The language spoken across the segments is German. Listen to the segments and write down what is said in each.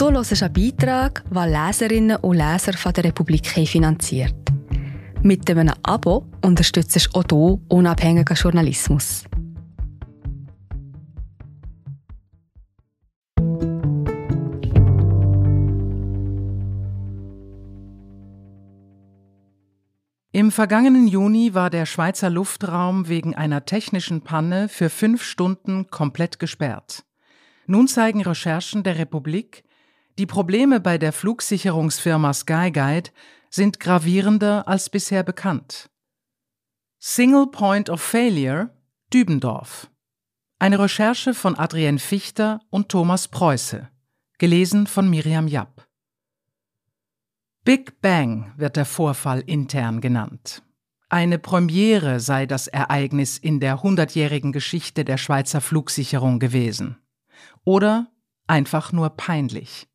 Du hörst einen Beitrag, den Leserinnen und Leser von der Republik finanziert. Mit einem Abo unterstützt du auch du unabhängigen Journalismus. Im vergangenen Juni war der Schweizer Luftraum wegen einer technischen Panne für fünf Stunden komplett gesperrt. Nun zeigen Recherchen der Republik, die Probleme bei der Flugsicherungsfirma Skyguide sind gravierender als bisher bekannt. Single Point of Failure Dübendorf. Eine Recherche von Adrienne Fichter und Thomas Preuße. Gelesen von Miriam Japp. Big Bang wird der Vorfall intern genannt. Eine Premiere sei das Ereignis in der hundertjährigen Geschichte der Schweizer Flugsicherung gewesen. Oder einfach nur peinlich.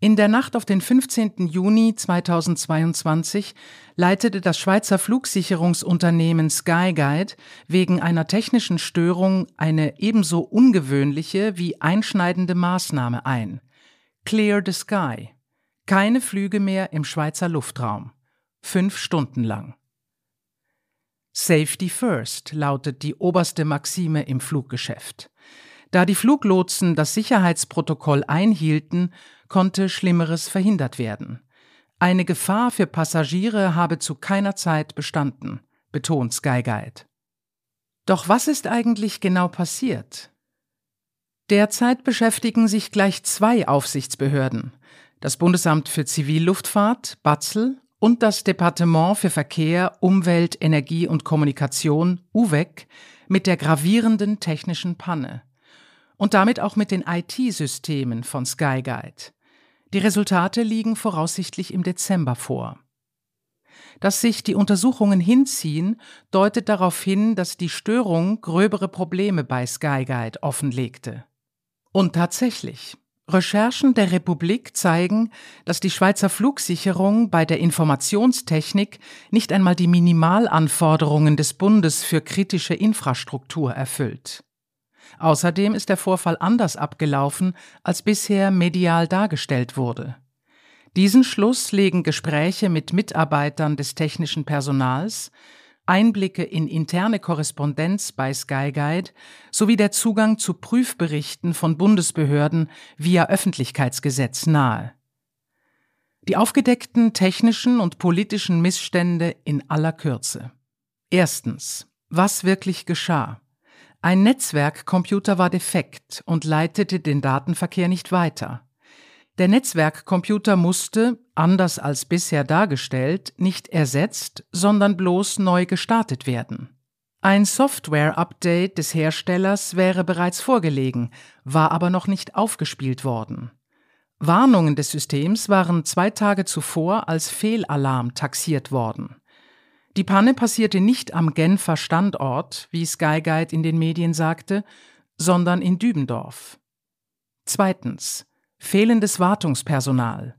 In der Nacht auf den 15. Juni 2022 leitete das Schweizer Flugsicherungsunternehmen Skyguide wegen einer technischen Störung eine ebenso ungewöhnliche wie einschneidende Maßnahme ein. Clear the Sky. Keine Flüge mehr im Schweizer Luftraum. Fünf Stunden lang. Safety first lautet die oberste Maxime im Fluggeschäft. Da die Fluglotsen das Sicherheitsprotokoll einhielten, konnte Schlimmeres verhindert werden. Eine Gefahr für Passagiere habe zu keiner Zeit bestanden, betont Skyguide. Doch was ist eigentlich genau passiert? Derzeit beschäftigen sich gleich zwei Aufsichtsbehörden, das Bundesamt für Zivilluftfahrt, BATZL, und das Departement für Verkehr, Umwelt, Energie und Kommunikation, UVEC, mit der gravierenden technischen Panne. Und damit auch mit den IT-Systemen von Skyguide. Die Resultate liegen voraussichtlich im Dezember vor. Dass sich die Untersuchungen hinziehen, deutet darauf hin, dass die Störung gröbere Probleme bei Skyguide offenlegte. Und tatsächlich, Recherchen der Republik zeigen, dass die Schweizer Flugsicherung bei der Informationstechnik nicht einmal die Minimalanforderungen des Bundes für kritische Infrastruktur erfüllt. Außerdem ist der Vorfall anders abgelaufen, als bisher medial dargestellt wurde. Diesen Schluss legen Gespräche mit Mitarbeitern des technischen Personals, Einblicke in interne Korrespondenz bei Skyguide sowie der Zugang zu Prüfberichten von Bundesbehörden via Öffentlichkeitsgesetz nahe. Die aufgedeckten technischen und politischen Missstände in aller Kürze. Erstens. Was wirklich geschah? Ein Netzwerkcomputer war defekt und leitete den Datenverkehr nicht weiter. Der Netzwerkcomputer musste, anders als bisher dargestellt, nicht ersetzt, sondern bloß neu gestartet werden. Ein Software-Update des Herstellers wäre bereits vorgelegen, war aber noch nicht aufgespielt worden. Warnungen des Systems waren zwei Tage zuvor als Fehlalarm taxiert worden. Die Panne passierte nicht am Genfer Standort, wie Skyguide in den Medien sagte, sondern in Dübendorf. Zweitens fehlendes Wartungspersonal.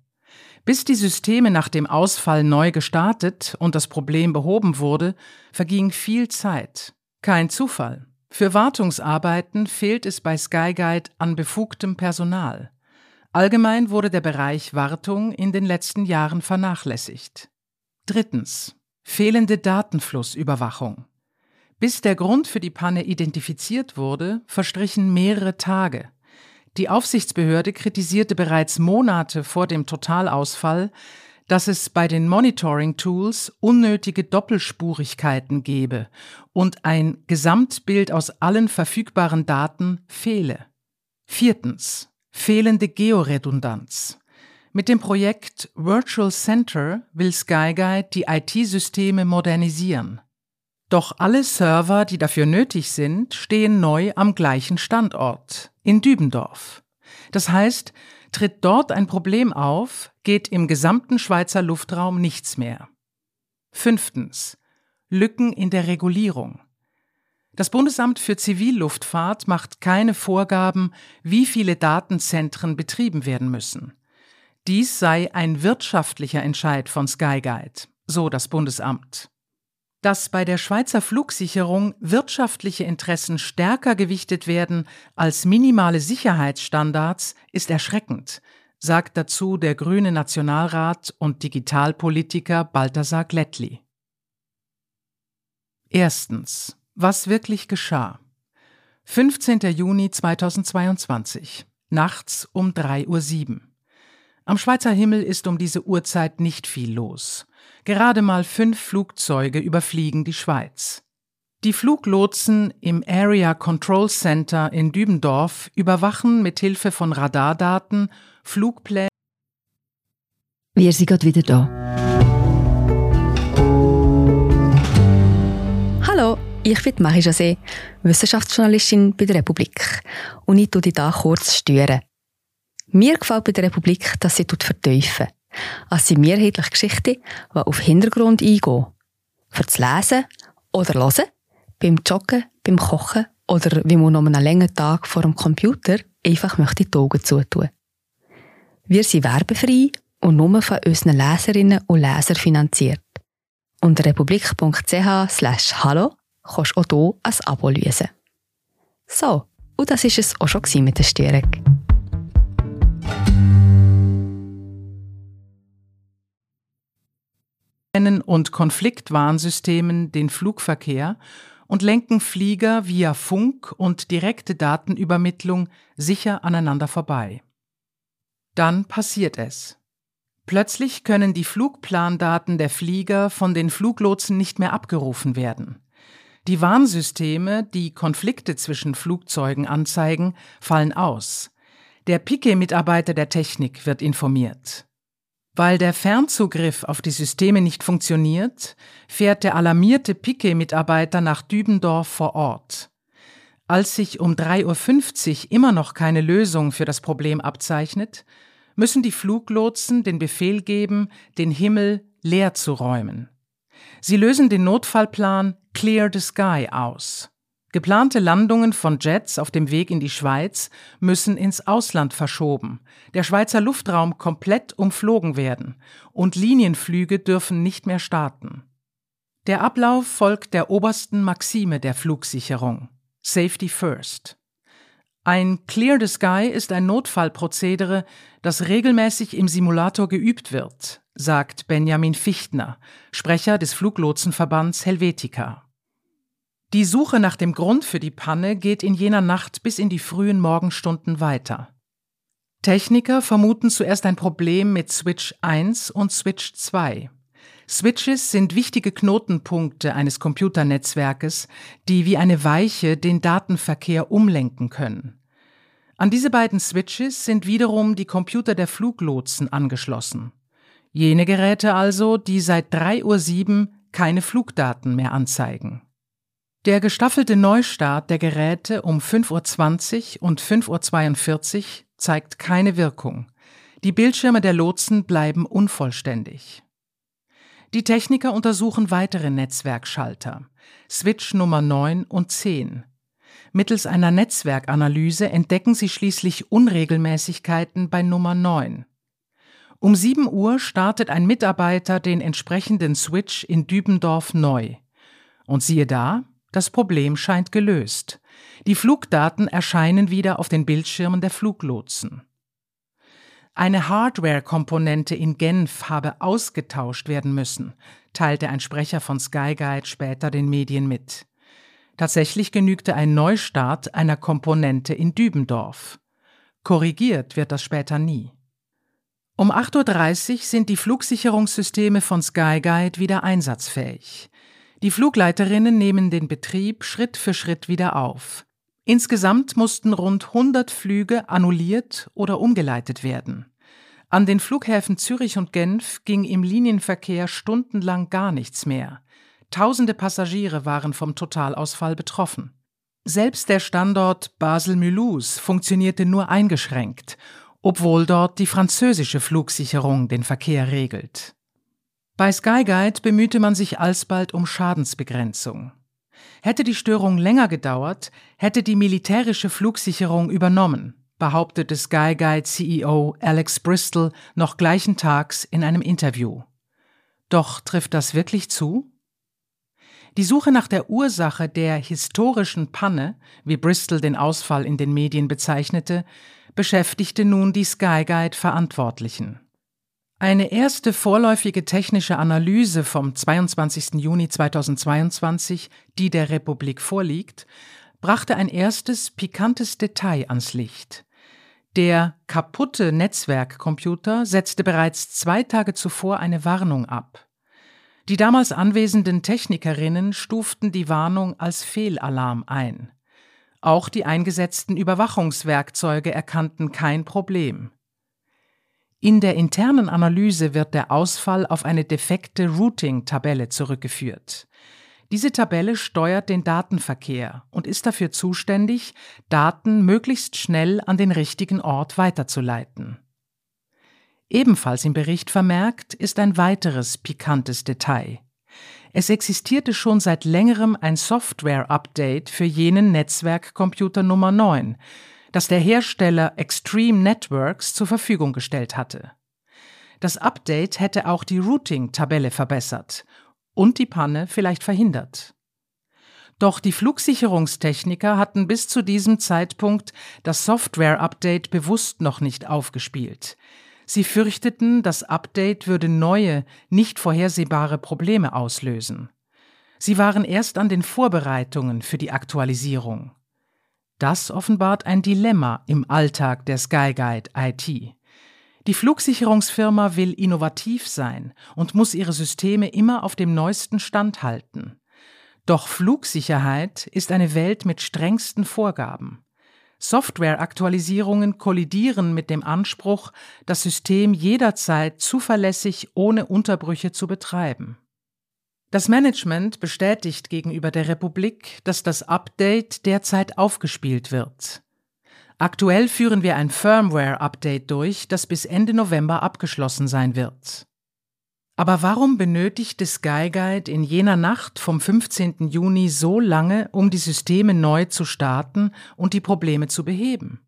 Bis die Systeme nach dem Ausfall neu gestartet und das Problem behoben wurde, verging viel Zeit. Kein Zufall. Für Wartungsarbeiten fehlt es bei Skyguide an befugtem Personal. Allgemein wurde der Bereich Wartung in den letzten Jahren vernachlässigt. Drittens. Fehlende Datenflussüberwachung. Bis der Grund für die Panne identifiziert wurde, verstrichen mehrere Tage. Die Aufsichtsbehörde kritisierte bereits Monate vor dem Totalausfall, dass es bei den Monitoring-Tools unnötige Doppelspurigkeiten gebe und ein Gesamtbild aus allen verfügbaren Daten fehle. Viertens. Fehlende Georedundanz. Mit dem Projekt Virtual Center will Skyguide die IT-Systeme modernisieren. Doch alle Server, die dafür nötig sind, stehen neu am gleichen Standort, in Dübendorf. Das heißt, tritt dort ein Problem auf, geht im gesamten Schweizer Luftraum nichts mehr. Fünftens. Lücken in der Regulierung. Das Bundesamt für Zivilluftfahrt macht keine Vorgaben, wie viele Datenzentren betrieben werden müssen. Dies sei ein wirtschaftlicher Entscheid von Skyguide, so das Bundesamt. Dass bei der Schweizer Flugsicherung wirtschaftliche Interessen stärker gewichtet werden als minimale Sicherheitsstandards, ist erschreckend, sagt dazu der grüne Nationalrat und Digitalpolitiker Balthasar Glättli. Erstens. Was wirklich geschah? 15. Juni 2022. Nachts um 3.07 Uhr. Am Schweizer Himmel ist um diese Uhrzeit nicht viel los. Gerade mal fünf Flugzeuge überfliegen die Schweiz. Die Fluglotsen im Area Control Center in Dübendorf überwachen mit Hilfe von Radardaten Flugpläne. Wir sind gerade wieder da. Hallo, ich bin Marie José, Wissenschaftsjournalistin bei der Republik. Und ich tue dich hier kurz stören. Mir gefällt bei der Republik, dass sie vertiefen. Es sind mehrheitliche Geschichten, die auf Hintergrund eingehen. Für das Lesen oder Hören, beim Joggen, beim Kochen oder wie man noch einen langen Tag vor dem Computer einfach möchte die Augen zutun. Wir sind werbefrei und nur von unseren Leserinnen und Lesern finanziert. Unter republik.ch slash hallo kannst du auch hier ein Abo lösen. So, und das war es auch schon mit der Störung. Und Konfliktwarnsystemen den Flugverkehr und lenken Flieger via Funk und direkte Datenübermittlung sicher aneinander vorbei. Dann passiert es. Plötzlich können die Flugplandaten der Flieger von den Fluglotsen nicht mehr abgerufen werden. Die Warnsysteme, die Konflikte zwischen Flugzeugen anzeigen, fallen aus. Der Piquet-Mitarbeiter der Technik wird informiert. Weil der Fernzugriff auf die Systeme nicht funktioniert, fährt der alarmierte Piquet-Mitarbeiter nach Dübendorf vor Ort. Als sich um 3.50 Uhr immer noch keine Lösung für das Problem abzeichnet, müssen die Fluglotsen den Befehl geben, den Himmel leer zu räumen. Sie lösen den Notfallplan Clear the Sky aus. Geplante Landungen von Jets auf dem Weg in die Schweiz müssen ins Ausland verschoben, der Schweizer Luftraum komplett umflogen werden und Linienflüge dürfen nicht mehr starten. Der Ablauf folgt der obersten Maxime der Flugsicherung Safety First. Ein Clear the Sky ist ein Notfallprozedere, das regelmäßig im Simulator geübt wird, sagt Benjamin Fichtner, Sprecher des Fluglotsenverbands Helvetica. Die Suche nach dem Grund für die Panne geht in jener Nacht bis in die frühen Morgenstunden weiter. Techniker vermuten zuerst ein Problem mit Switch 1 und Switch 2. Switches sind wichtige Knotenpunkte eines Computernetzwerkes, die wie eine Weiche den Datenverkehr umlenken können. An diese beiden Switches sind wiederum die Computer der Fluglotsen angeschlossen. Jene Geräte also, die seit 3.07 Uhr keine Flugdaten mehr anzeigen. Der gestaffelte Neustart der Geräte um 5.20 Uhr und 5.42 Uhr zeigt keine Wirkung. Die Bildschirme der Lotsen bleiben unvollständig. Die Techniker untersuchen weitere Netzwerkschalter, Switch Nummer 9 und 10. Mittels einer Netzwerkanalyse entdecken sie schließlich Unregelmäßigkeiten bei Nummer 9. Um 7 Uhr startet ein Mitarbeiter den entsprechenden Switch in Dübendorf neu. Und siehe da, das Problem scheint gelöst. Die Flugdaten erscheinen wieder auf den Bildschirmen der Fluglotsen. Eine Hardware-Komponente in Genf habe ausgetauscht werden müssen, teilte ein Sprecher von Skyguide später den Medien mit. Tatsächlich genügte ein Neustart einer Komponente in Dübendorf. Korrigiert wird das später nie. Um 8.30 Uhr sind die Flugsicherungssysteme von Skyguide wieder einsatzfähig. Die Flugleiterinnen nehmen den Betrieb Schritt für Schritt wieder auf. Insgesamt mussten rund 100 Flüge annulliert oder umgeleitet werden. An den Flughäfen Zürich und Genf ging im Linienverkehr stundenlang gar nichts mehr. Tausende Passagiere waren vom Totalausfall betroffen. Selbst der Standort Basel-Mulhouse funktionierte nur eingeschränkt, obwohl dort die französische Flugsicherung den Verkehr regelt. Bei Skyguide bemühte man sich alsbald um Schadensbegrenzung. Hätte die Störung länger gedauert, hätte die militärische Flugsicherung übernommen, behauptete Skyguide CEO Alex Bristol noch gleichen Tags in einem Interview. Doch trifft das wirklich zu? Die Suche nach der Ursache der historischen Panne, wie Bristol den Ausfall in den Medien bezeichnete, beschäftigte nun die Skyguide Verantwortlichen. Eine erste vorläufige technische Analyse vom 22. Juni 2022, die der Republik vorliegt, brachte ein erstes pikantes Detail ans Licht. Der kaputte Netzwerkcomputer setzte bereits zwei Tage zuvor eine Warnung ab. Die damals anwesenden Technikerinnen stuften die Warnung als Fehlalarm ein. Auch die eingesetzten Überwachungswerkzeuge erkannten kein Problem. In der internen Analyse wird der Ausfall auf eine defekte Routing-Tabelle zurückgeführt. Diese Tabelle steuert den Datenverkehr und ist dafür zuständig, Daten möglichst schnell an den richtigen Ort weiterzuleiten. Ebenfalls im Bericht vermerkt ist ein weiteres pikantes Detail. Es existierte schon seit längerem ein Software-Update für jenen Netzwerkcomputer Nummer 9, das der Hersteller Extreme Networks zur Verfügung gestellt hatte. Das Update hätte auch die Routing-Tabelle verbessert und die Panne vielleicht verhindert. Doch die Flugsicherungstechniker hatten bis zu diesem Zeitpunkt das Software-Update bewusst noch nicht aufgespielt. Sie fürchteten, das Update würde neue, nicht vorhersehbare Probleme auslösen. Sie waren erst an den Vorbereitungen für die Aktualisierung. Das offenbart ein Dilemma im Alltag der Skyguide IT. Die Flugsicherungsfirma will innovativ sein und muss ihre Systeme immer auf dem neuesten Stand halten. Doch Flugsicherheit ist eine Welt mit strengsten Vorgaben. Softwareaktualisierungen kollidieren mit dem Anspruch, das System jederzeit zuverlässig ohne Unterbrüche zu betreiben. Das Management bestätigt gegenüber der Republik, dass das Update derzeit aufgespielt wird. Aktuell führen wir ein Firmware-Update durch, das bis Ende November abgeschlossen sein wird. Aber warum benötigte Skyguide in jener Nacht vom 15. Juni so lange, um die Systeme neu zu starten und die Probleme zu beheben?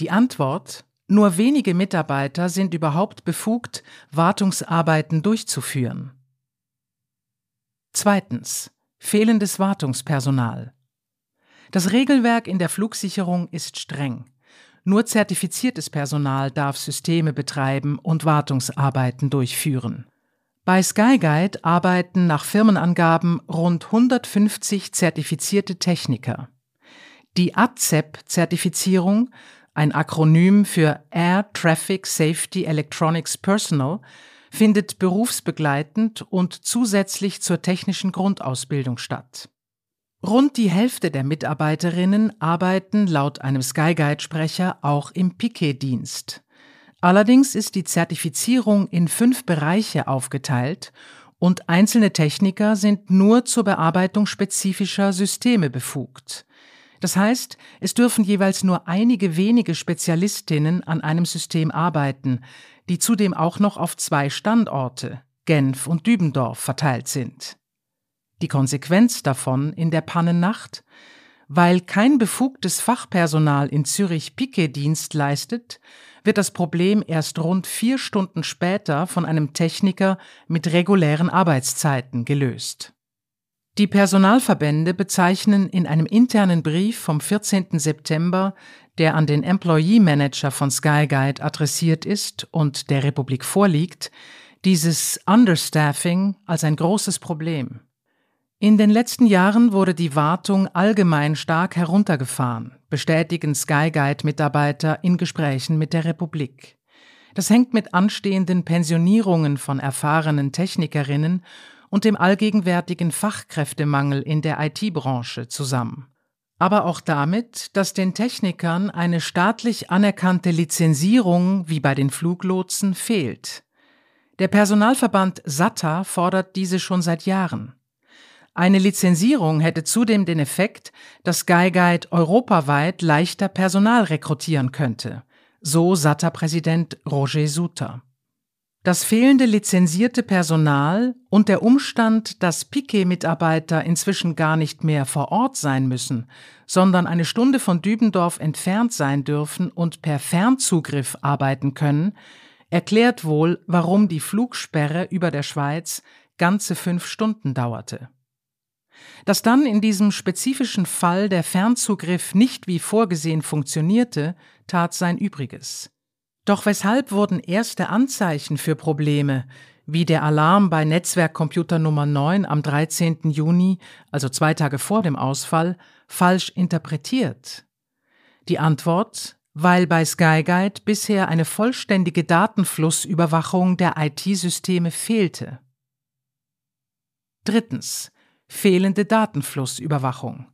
Die Antwort nur wenige Mitarbeiter sind überhaupt befugt, Wartungsarbeiten durchzuführen. Zweitens. Fehlendes Wartungspersonal. Das Regelwerk in der Flugsicherung ist streng. Nur zertifiziertes Personal darf Systeme betreiben und Wartungsarbeiten durchführen. Bei Skyguide arbeiten nach Firmenangaben rund 150 zertifizierte Techniker. Die ACEP-Zertifizierung, ein Akronym für Air Traffic Safety Electronics Personal, findet berufsbegleitend und zusätzlich zur technischen Grundausbildung statt. Rund die Hälfte der Mitarbeiterinnen arbeiten laut einem Skyguide-Sprecher auch im Piquet-Dienst. Allerdings ist die Zertifizierung in fünf Bereiche aufgeteilt und einzelne Techniker sind nur zur Bearbeitung spezifischer Systeme befugt. Das heißt, es dürfen jeweils nur einige wenige Spezialistinnen an einem System arbeiten, die zudem auch noch auf zwei Standorte, Genf und Dübendorf, verteilt sind. Die Konsequenz davon in der Pannennacht? Weil kein befugtes Fachpersonal in Zürich Piquet-Dienst leistet, wird das Problem erst rund vier Stunden später von einem Techniker mit regulären Arbeitszeiten gelöst. Die Personalverbände bezeichnen in einem internen Brief vom 14. September, der an den Employee Manager von Skyguide adressiert ist und der Republik vorliegt, dieses Understaffing als ein großes Problem. In den letzten Jahren wurde die Wartung allgemein stark heruntergefahren, bestätigen Skyguide-Mitarbeiter in Gesprächen mit der Republik. Das hängt mit anstehenden Pensionierungen von erfahrenen Technikerinnen und dem allgegenwärtigen Fachkräftemangel in der IT-Branche zusammen. Aber auch damit, dass den Technikern eine staatlich anerkannte Lizenzierung wie bei den Fluglotsen fehlt. Der Personalverband SATA fordert diese schon seit Jahren. Eine Lizenzierung hätte zudem den Effekt, dass Skyguide europaweit leichter Personal rekrutieren könnte, so SATA-Präsident Roger Suter. Das fehlende lizenzierte Personal und der Umstand, dass Piquet-Mitarbeiter inzwischen gar nicht mehr vor Ort sein müssen, sondern eine Stunde von Dübendorf entfernt sein dürfen und per Fernzugriff arbeiten können, erklärt wohl, warum die Flugsperre über der Schweiz ganze fünf Stunden dauerte. Dass dann in diesem spezifischen Fall der Fernzugriff nicht wie vorgesehen funktionierte, tat sein Übriges. Doch weshalb wurden erste Anzeichen für Probleme, wie der Alarm bei Netzwerkcomputer Nummer 9 am 13. Juni, also zwei Tage vor dem Ausfall, falsch interpretiert? Die Antwort weil bei Skyguide bisher eine vollständige Datenflussüberwachung der IT-Systeme fehlte. Drittens. Fehlende Datenflussüberwachung.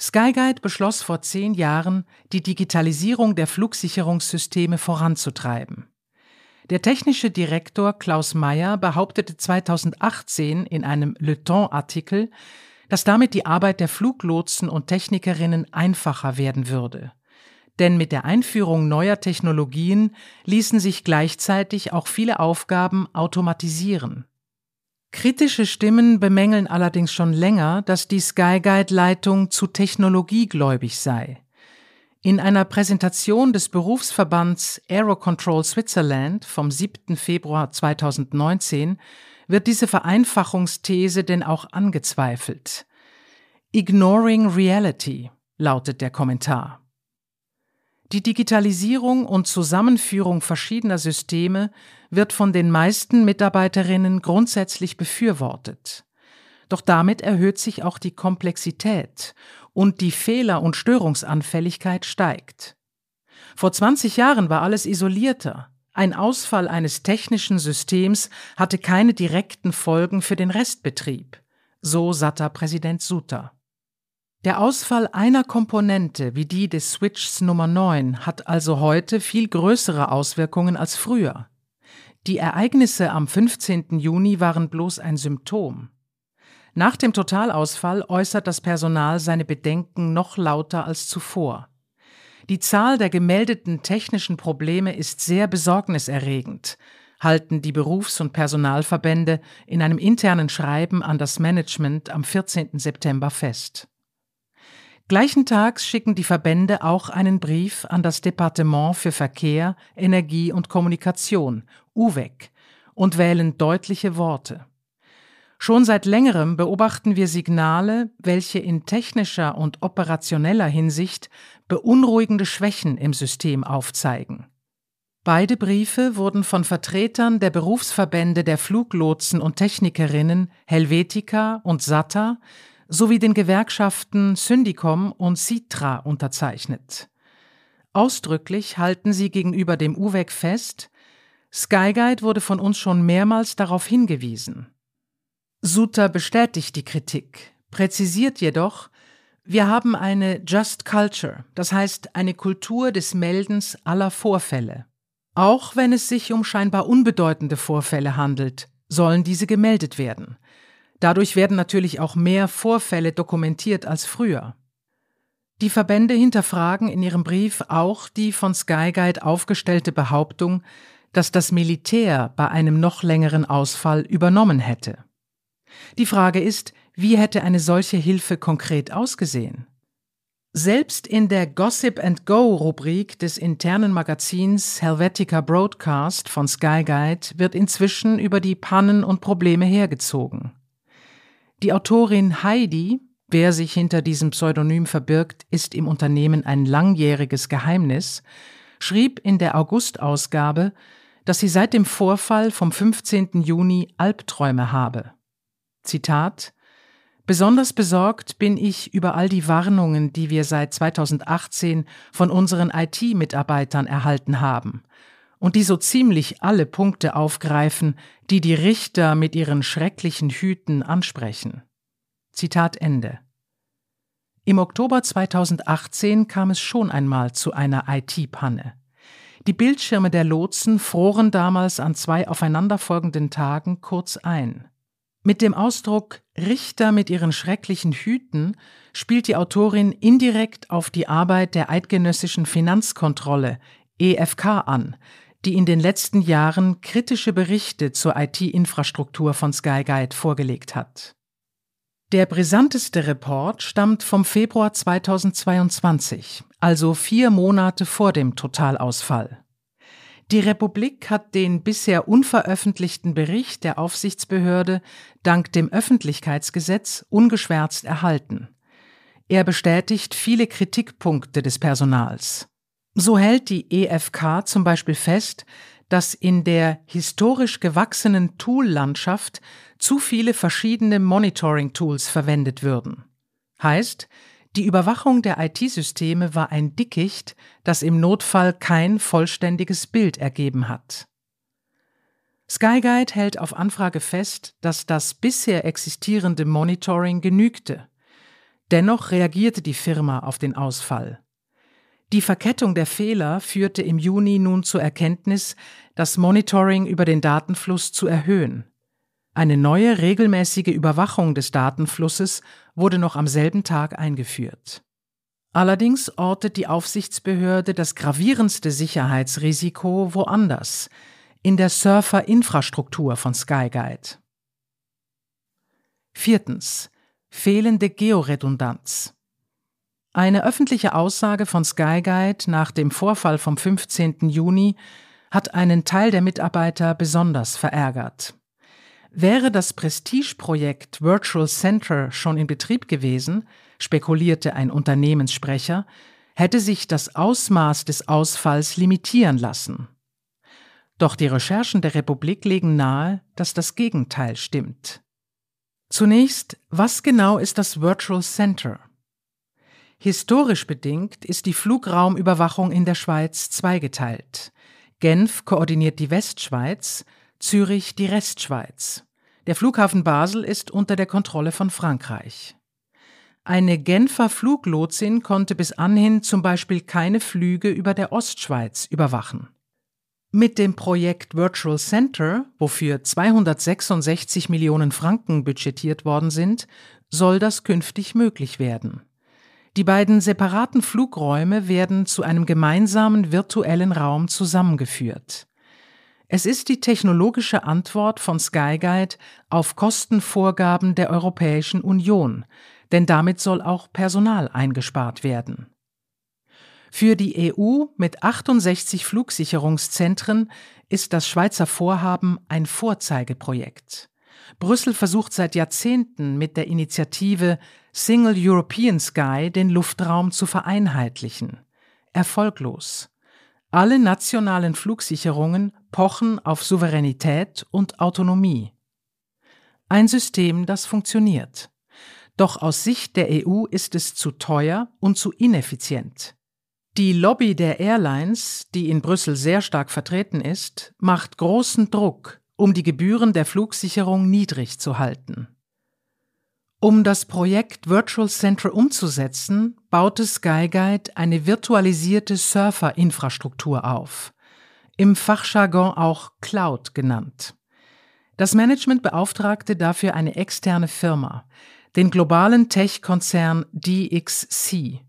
Skyguide beschloss vor zehn Jahren, die Digitalisierung der Flugsicherungssysteme voranzutreiben. Der technische Direktor Klaus Meyer behauptete 2018 in einem Le Temps-Artikel, dass damit die Arbeit der Fluglotsen und Technikerinnen einfacher werden würde denn mit der Einführung neuer Technologien ließen sich gleichzeitig auch viele Aufgaben automatisieren. Kritische Stimmen bemängeln allerdings schon länger, dass die Skyguide-Leitung zu technologiegläubig sei. In einer Präsentation des Berufsverbands Aerocontrol Switzerland vom 7. Februar 2019 wird diese Vereinfachungsthese denn auch angezweifelt. Ignoring Reality lautet der Kommentar. Die Digitalisierung und Zusammenführung verschiedener Systeme wird von den meisten Mitarbeiterinnen grundsätzlich befürwortet. Doch damit erhöht sich auch die Komplexität und die Fehler- und Störungsanfälligkeit steigt. Vor 20 Jahren war alles isolierter. Ein Ausfall eines technischen Systems hatte keine direkten Folgen für den Restbetrieb, so satter Präsident Suter. Der Ausfall einer Komponente wie die des Switchs Nummer 9 hat also heute viel größere Auswirkungen als früher. Die Ereignisse am 15. Juni waren bloß ein Symptom. Nach dem Totalausfall äußert das Personal seine Bedenken noch lauter als zuvor. Die Zahl der gemeldeten technischen Probleme ist sehr besorgniserregend, halten die Berufs- und Personalverbände in einem internen Schreiben an das Management am 14. September fest. Gleichen Tags schicken die Verbände auch einen Brief an das Departement für Verkehr, Energie und Kommunikation, UVEC, und wählen deutliche Worte. Schon seit längerem beobachten wir Signale, welche in technischer und operationeller Hinsicht beunruhigende Schwächen im System aufzeigen. Beide Briefe wurden von Vertretern der Berufsverbände der Fluglotsen und Technikerinnen Helvetica und SATA sowie den Gewerkschaften Syndicom und Citra unterzeichnet. Ausdrücklich halten sie gegenüber dem UVEC fest, Skyguide wurde von uns schon mehrmals darauf hingewiesen. Suter bestätigt die Kritik, präzisiert jedoch, wir haben eine Just Culture, das heißt eine Kultur des Meldens aller Vorfälle. Auch wenn es sich um scheinbar unbedeutende Vorfälle handelt, sollen diese gemeldet werden. Dadurch werden natürlich auch mehr Vorfälle dokumentiert als früher. Die Verbände hinterfragen in ihrem Brief auch die von Skyguide aufgestellte Behauptung, dass das Militär bei einem noch längeren Ausfall übernommen hätte. Die Frage ist, wie hätte eine solche Hilfe konkret ausgesehen? Selbst in der Gossip and Go Rubrik des internen Magazins Helvetica Broadcast von Skyguide wird inzwischen über die Pannen und Probleme hergezogen. Die Autorin Heidi, wer sich hinter diesem Pseudonym verbirgt, ist im Unternehmen ein langjähriges Geheimnis, schrieb in der Augustausgabe, dass sie seit dem Vorfall vom 15. Juni Albträume habe. Zitat Besonders besorgt bin ich über all die Warnungen, die wir seit 2018 von unseren IT-Mitarbeitern erhalten haben und die so ziemlich alle Punkte aufgreifen, die die Richter mit ihren schrecklichen Hüten ansprechen. Zitat Ende. Im Oktober 2018 kam es schon einmal zu einer IT-Panne. Die Bildschirme der Lotsen froren damals an zwei aufeinanderfolgenden Tagen kurz ein. Mit dem Ausdruck Richter mit ihren schrecklichen Hüten spielt die Autorin indirekt auf die Arbeit der eidgenössischen Finanzkontrolle EFK an, die in den letzten Jahren kritische Berichte zur IT-Infrastruktur von Skyguide vorgelegt hat. Der brisanteste Report stammt vom Februar 2022, also vier Monate vor dem Totalausfall. Die Republik hat den bisher unveröffentlichten Bericht der Aufsichtsbehörde dank dem Öffentlichkeitsgesetz ungeschwärzt erhalten. Er bestätigt viele Kritikpunkte des Personals. So hält die EFK zum Beispiel fest, dass in der historisch gewachsenen Tool-Landschaft zu viele verschiedene Monitoring-Tools verwendet würden. Heißt, die Überwachung der IT-Systeme war ein Dickicht, das im Notfall kein vollständiges Bild ergeben hat. Skyguide hält auf Anfrage fest, dass das bisher existierende Monitoring genügte. Dennoch reagierte die Firma auf den Ausfall. Die Verkettung der Fehler führte im Juni nun zur Erkenntnis, das Monitoring über den Datenfluss zu erhöhen. Eine neue regelmäßige Überwachung des Datenflusses wurde noch am selben Tag eingeführt. Allerdings ortet die Aufsichtsbehörde das gravierendste Sicherheitsrisiko woanders, in der Surfer-Infrastruktur von Skyguide. Viertens. Fehlende Georedundanz. Eine öffentliche Aussage von Skyguide nach dem Vorfall vom 15. Juni hat einen Teil der Mitarbeiter besonders verärgert. Wäre das Prestigeprojekt Virtual Center schon in Betrieb gewesen, spekulierte ein Unternehmenssprecher, hätte sich das Ausmaß des Ausfalls limitieren lassen. Doch die Recherchen der Republik legen nahe, dass das Gegenteil stimmt. Zunächst, was genau ist das Virtual Center? Historisch bedingt ist die Flugraumüberwachung in der Schweiz zweigeteilt. Genf koordiniert die Westschweiz, Zürich die Restschweiz. Der Flughafen Basel ist unter der Kontrolle von Frankreich. Eine Genfer Fluglotsin konnte bis anhin zum Beispiel keine Flüge über der Ostschweiz überwachen. Mit dem Projekt Virtual Center, wofür 266 Millionen Franken budgetiert worden sind, soll das künftig möglich werden. Die beiden separaten Flugräume werden zu einem gemeinsamen virtuellen Raum zusammengeführt. Es ist die technologische Antwort von Skyguide auf Kostenvorgaben der Europäischen Union, denn damit soll auch Personal eingespart werden. Für die EU mit 68 Flugsicherungszentren ist das Schweizer Vorhaben ein Vorzeigeprojekt. Brüssel versucht seit Jahrzehnten mit der Initiative Single European Sky den Luftraum zu vereinheitlichen. Erfolglos. Alle nationalen Flugsicherungen pochen auf Souveränität und Autonomie. Ein System, das funktioniert. Doch aus Sicht der EU ist es zu teuer und zu ineffizient. Die Lobby der Airlines, die in Brüssel sehr stark vertreten ist, macht großen Druck, um die Gebühren der Flugsicherung niedrig zu halten. Um das Projekt Virtual Center umzusetzen, baute Skyguide eine virtualisierte Surfer-Infrastruktur auf, im Fachjargon auch Cloud genannt. Das Management beauftragte dafür eine externe Firma, den globalen Tech-Konzern DXC.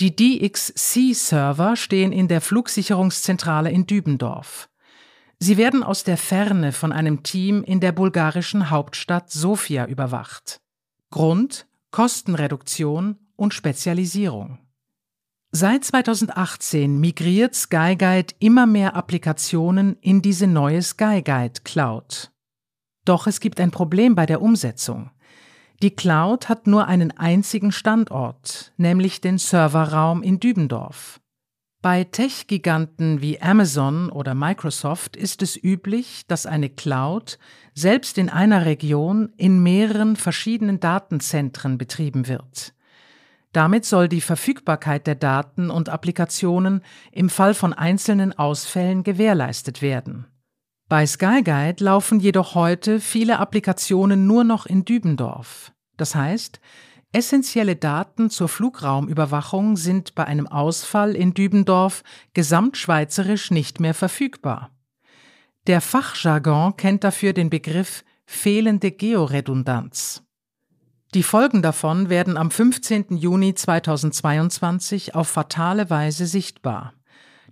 Die DXC-Server stehen in der Flugsicherungszentrale in Dübendorf. Sie werden aus der Ferne von einem Team in der bulgarischen Hauptstadt Sofia überwacht. Grund Kostenreduktion und Spezialisierung. Seit 2018 migriert Skyguide immer mehr Applikationen in diese neue Skyguide Cloud. Doch es gibt ein Problem bei der Umsetzung. Die Cloud hat nur einen einzigen Standort, nämlich den Serverraum in Dübendorf. Bei Tech-Giganten wie Amazon oder Microsoft ist es üblich, dass eine Cloud selbst in einer Region in mehreren verschiedenen Datenzentren betrieben wird. Damit soll die Verfügbarkeit der Daten und Applikationen im Fall von einzelnen Ausfällen gewährleistet werden. Bei Skyguide laufen jedoch heute viele Applikationen nur noch in Dübendorf. Das heißt, Essentielle Daten zur Flugraumüberwachung sind bei einem Ausfall in Dübendorf gesamtschweizerisch nicht mehr verfügbar. Der Fachjargon kennt dafür den Begriff fehlende Georedundanz. Die Folgen davon werden am 15. Juni 2022 auf fatale Weise sichtbar.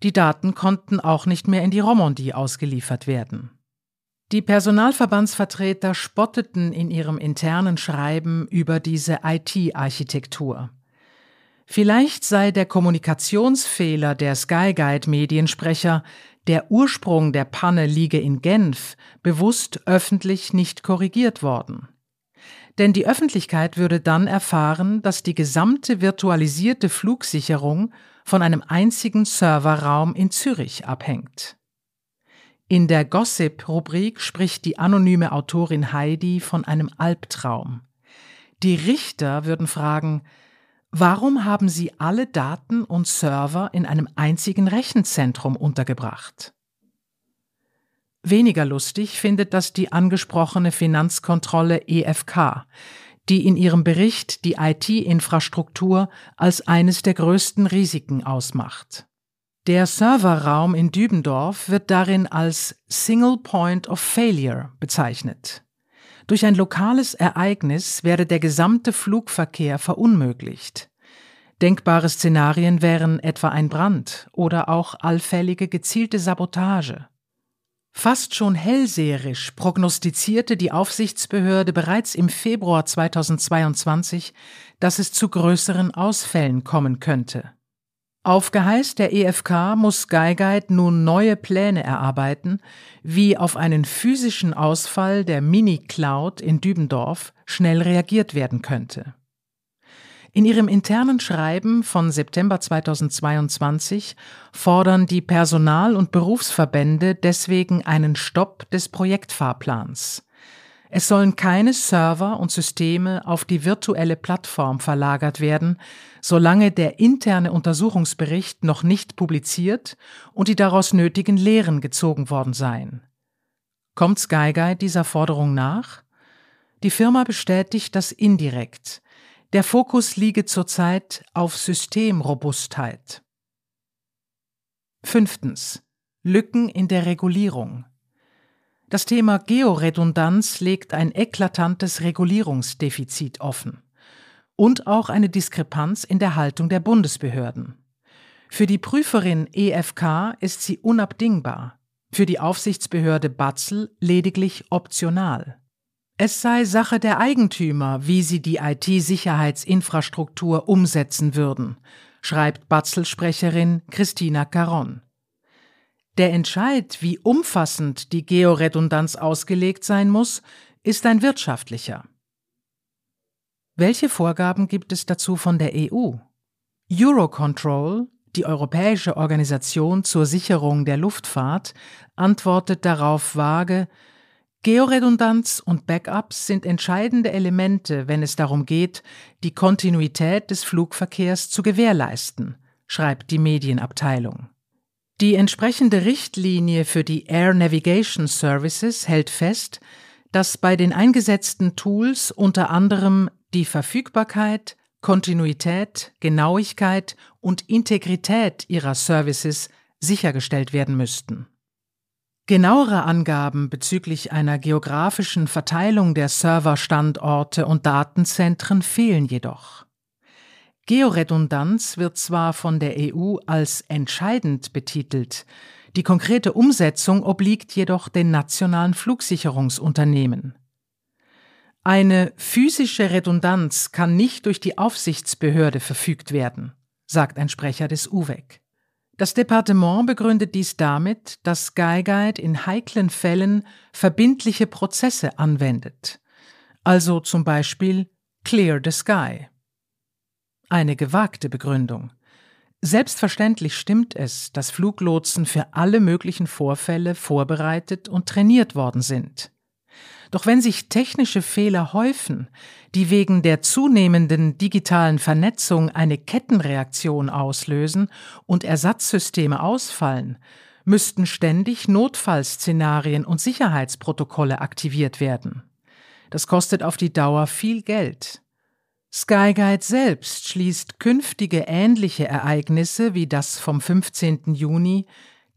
Die Daten konnten auch nicht mehr in die Romandie ausgeliefert werden. Die Personalverbandsvertreter spotteten in ihrem internen Schreiben über diese IT-Architektur. Vielleicht sei der Kommunikationsfehler der Skyguide-Mediensprecher der Ursprung der Panne liege in Genf, bewusst öffentlich nicht korrigiert worden. Denn die Öffentlichkeit würde dann erfahren, dass die gesamte virtualisierte Flugsicherung von einem einzigen Serverraum in Zürich abhängt. In der Gossip-Rubrik spricht die anonyme Autorin Heidi von einem Albtraum. Die Richter würden fragen, warum haben sie alle Daten und Server in einem einzigen Rechenzentrum untergebracht? Weniger lustig findet das die angesprochene Finanzkontrolle EFK, die in ihrem Bericht die IT-Infrastruktur als eines der größten Risiken ausmacht. Der Serverraum in Dübendorf wird darin als Single Point of Failure bezeichnet. Durch ein lokales Ereignis werde der gesamte Flugverkehr verunmöglicht. Denkbare Szenarien wären etwa ein Brand oder auch allfällige gezielte Sabotage. Fast schon hellseherisch prognostizierte die Aufsichtsbehörde bereits im Februar 2022, dass es zu größeren Ausfällen kommen könnte. Auf Geheiß der EFK muss Skyguide nun neue Pläne erarbeiten, wie auf einen physischen Ausfall der Mini-Cloud in Dübendorf schnell reagiert werden könnte. In ihrem internen Schreiben von September 2022 fordern die Personal- und Berufsverbände deswegen einen Stopp des Projektfahrplans. Es sollen keine Server und Systeme auf die virtuelle Plattform verlagert werden, solange der interne Untersuchungsbericht noch nicht publiziert und die daraus nötigen Lehren gezogen worden seien. Kommt Skyguide dieser Forderung nach? Die Firma bestätigt das indirekt. Der Fokus liege zurzeit auf Systemrobustheit. Fünftens. Lücken in der Regulierung. Das Thema Georedundanz legt ein eklatantes Regulierungsdefizit offen und auch eine Diskrepanz in der Haltung der Bundesbehörden. Für die Prüferin EFK ist sie unabdingbar, für die Aufsichtsbehörde Batzel lediglich optional. Es sei Sache der Eigentümer, wie sie die IT-Sicherheitsinfrastruktur umsetzen würden, schreibt Batzel-Sprecherin Christina Caron. Der Entscheid, wie umfassend die Georedundanz ausgelegt sein muss, ist ein wirtschaftlicher. Welche Vorgaben gibt es dazu von der EU? Eurocontrol, die Europäische Organisation zur Sicherung der Luftfahrt, antwortet darauf vage, Georedundanz und Backups sind entscheidende Elemente, wenn es darum geht, die Kontinuität des Flugverkehrs zu gewährleisten, schreibt die Medienabteilung. Die entsprechende Richtlinie für die Air Navigation Services hält fest, dass bei den eingesetzten Tools unter anderem die Verfügbarkeit, Kontinuität, Genauigkeit und Integrität ihrer Services sichergestellt werden müssten. Genauere Angaben bezüglich einer geografischen Verteilung der Serverstandorte und Datenzentren fehlen jedoch. Georedundanz wird zwar von der EU als entscheidend betitelt, die konkrete Umsetzung obliegt jedoch den nationalen Flugsicherungsunternehmen. Eine physische Redundanz kann nicht durch die Aufsichtsbehörde verfügt werden, sagt ein Sprecher des UVEC. Das Departement begründet dies damit, dass Skyguide in heiklen Fällen verbindliche Prozesse anwendet, also zum Beispiel Clear the Sky. Eine gewagte Begründung. Selbstverständlich stimmt es, dass Fluglotsen für alle möglichen Vorfälle vorbereitet und trainiert worden sind. Doch wenn sich technische Fehler häufen, die wegen der zunehmenden digitalen Vernetzung eine Kettenreaktion auslösen und Ersatzsysteme ausfallen, müssten ständig Notfallszenarien und Sicherheitsprotokolle aktiviert werden. Das kostet auf die Dauer viel Geld. Skyguide selbst schließt künftige ähnliche Ereignisse wie das vom 15. Juni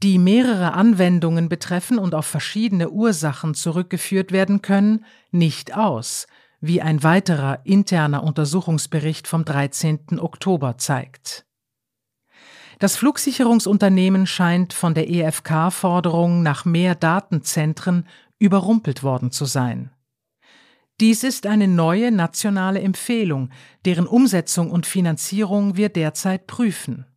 die mehrere Anwendungen betreffen und auf verschiedene Ursachen zurückgeführt werden können, nicht aus, wie ein weiterer interner Untersuchungsbericht vom 13. Oktober zeigt. Das Flugsicherungsunternehmen scheint von der EFK-Forderung nach mehr Datenzentren überrumpelt worden zu sein. Dies ist eine neue nationale Empfehlung, deren Umsetzung und Finanzierung wir derzeit prüfen.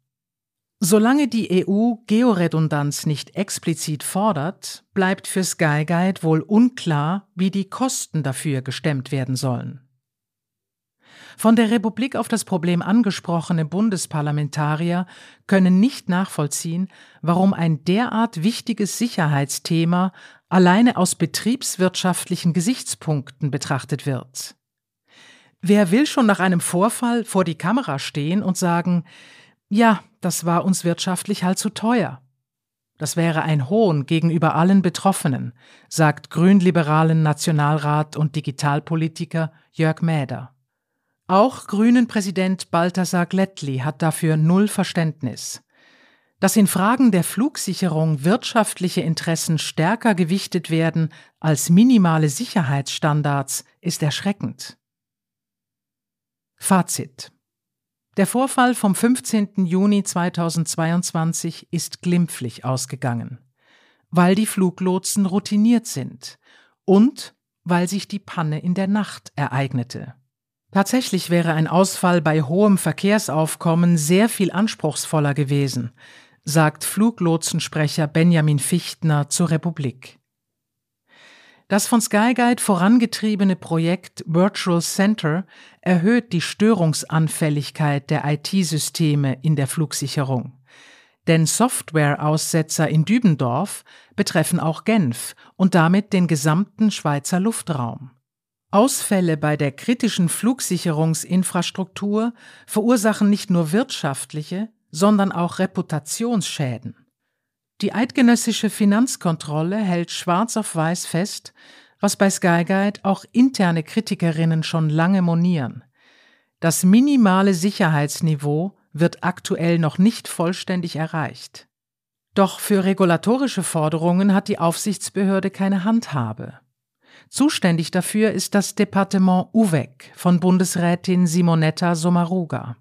Solange die EU Georedundanz nicht explizit fordert, bleibt für Skyguide wohl unklar, wie die Kosten dafür gestemmt werden sollen. Von der Republik auf das Problem angesprochene Bundesparlamentarier können nicht nachvollziehen, warum ein derart wichtiges Sicherheitsthema alleine aus betriebswirtschaftlichen Gesichtspunkten betrachtet wird. Wer will schon nach einem Vorfall vor die Kamera stehen und sagen, ja, das war uns wirtschaftlich halt zu teuer. Das wäre ein Hohn gegenüber allen Betroffenen, sagt grünliberalen Nationalrat und Digitalpolitiker Jörg Mäder. Auch Grünen-Präsident Balthasar Glättli hat dafür null Verständnis. Dass in Fragen der Flugsicherung wirtschaftliche Interessen stärker gewichtet werden als minimale Sicherheitsstandards, ist erschreckend. Fazit Der Vorfall vom 15. Juni 2022 ist glimpflich ausgegangen, weil die Fluglotsen routiniert sind und weil sich die Panne in der Nacht ereignete. Tatsächlich wäre ein Ausfall bei hohem Verkehrsaufkommen sehr viel anspruchsvoller gewesen, sagt Fluglotsensprecher Benjamin Fichtner zur Republik. Das von Skyguide vorangetriebene Projekt Virtual Center erhöht die Störungsanfälligkeit der IT-Systeme in der Flugsicherung. Denn Softwareaussetzer in Dübendorf betreffen auch Genf und damit den gesamten Schweizer Luftraum. Ausfälle bei der kritischen Flugsicherungsinfrastruktur verursachen nicht nur wirtschaftliche, sondern auch Reputationsschäden. Die eidgenössische Finanzkontrolle hält schwarz auf weiß fest, was bei Skyguide auch interne Kritikerinnen schon lange monieren. Das minimale Sicherheitsniveau wird aktuell noch nicht vollständig erreicht. Doch für regulatorische Forderungen hat die Aufsichtsbehörde keine Handhabe. Zuständig dafür ist das Departement UVEC von Bundesrätin Simonetta Sommaruga.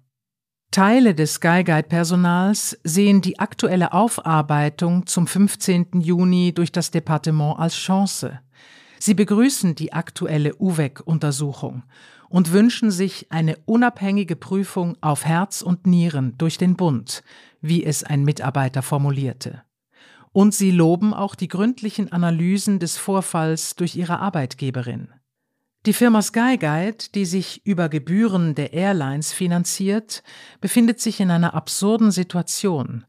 Teile des Skyguide-Personals sehen die aktuelle Aufarbeitung zum 15. Juni durch das Departement als Chance. Sie begrüßen die aktuelle UVEC-Untersuchung und wünschen sich eine unabhängige Prüfung auf Herz und Nieren durch den Bund, wie es ein Mitarbeiter formulierte. Und sie loben auch die gründlichen Analysen des Vorfalls durch ihre Arbeitgeberin. Die Firma Skyguide, die sich über Gebühren der Airlines finanziert, befindet sich in einer absurden Situation.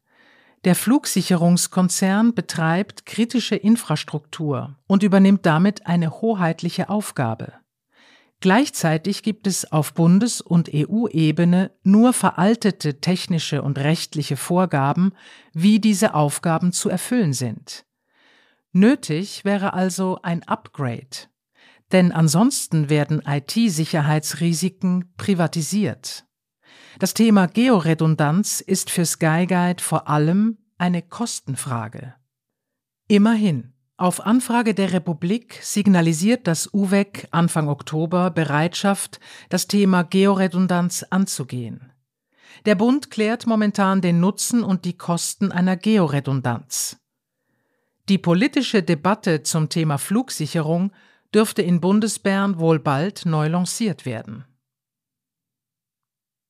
Der Flugsicherungskonzern betreibt kritische Infrastruktur und übernimmt damit eine hoheitliche Aufgabe. Gleichzeitig gibt es auf Bundes- und EU-Ebene nur veraltete technische und rechtliche Vorgaben, wie diese Aufgaben zu erfüllen sind. Nötig wäre also ein Upgrade, denn ansonsten werden IT-Sicherheitsrisiken privatisiert. Das Thema Georedundanz ist für Skyguide vor allem eine Kostenfrage. Immerhin, auf Anfrage der Republik signalisiert das UVEC Anfang Oktober Bereitschaft, das Thema Georedundanz anzugehen. Der Bund klärt momentan den Nutzen und die Kosten einer Georedundanz. Die politische Debatte zum Thema Flugsicherung dürfte in Bundesbern wohl bald neu lanciert werden.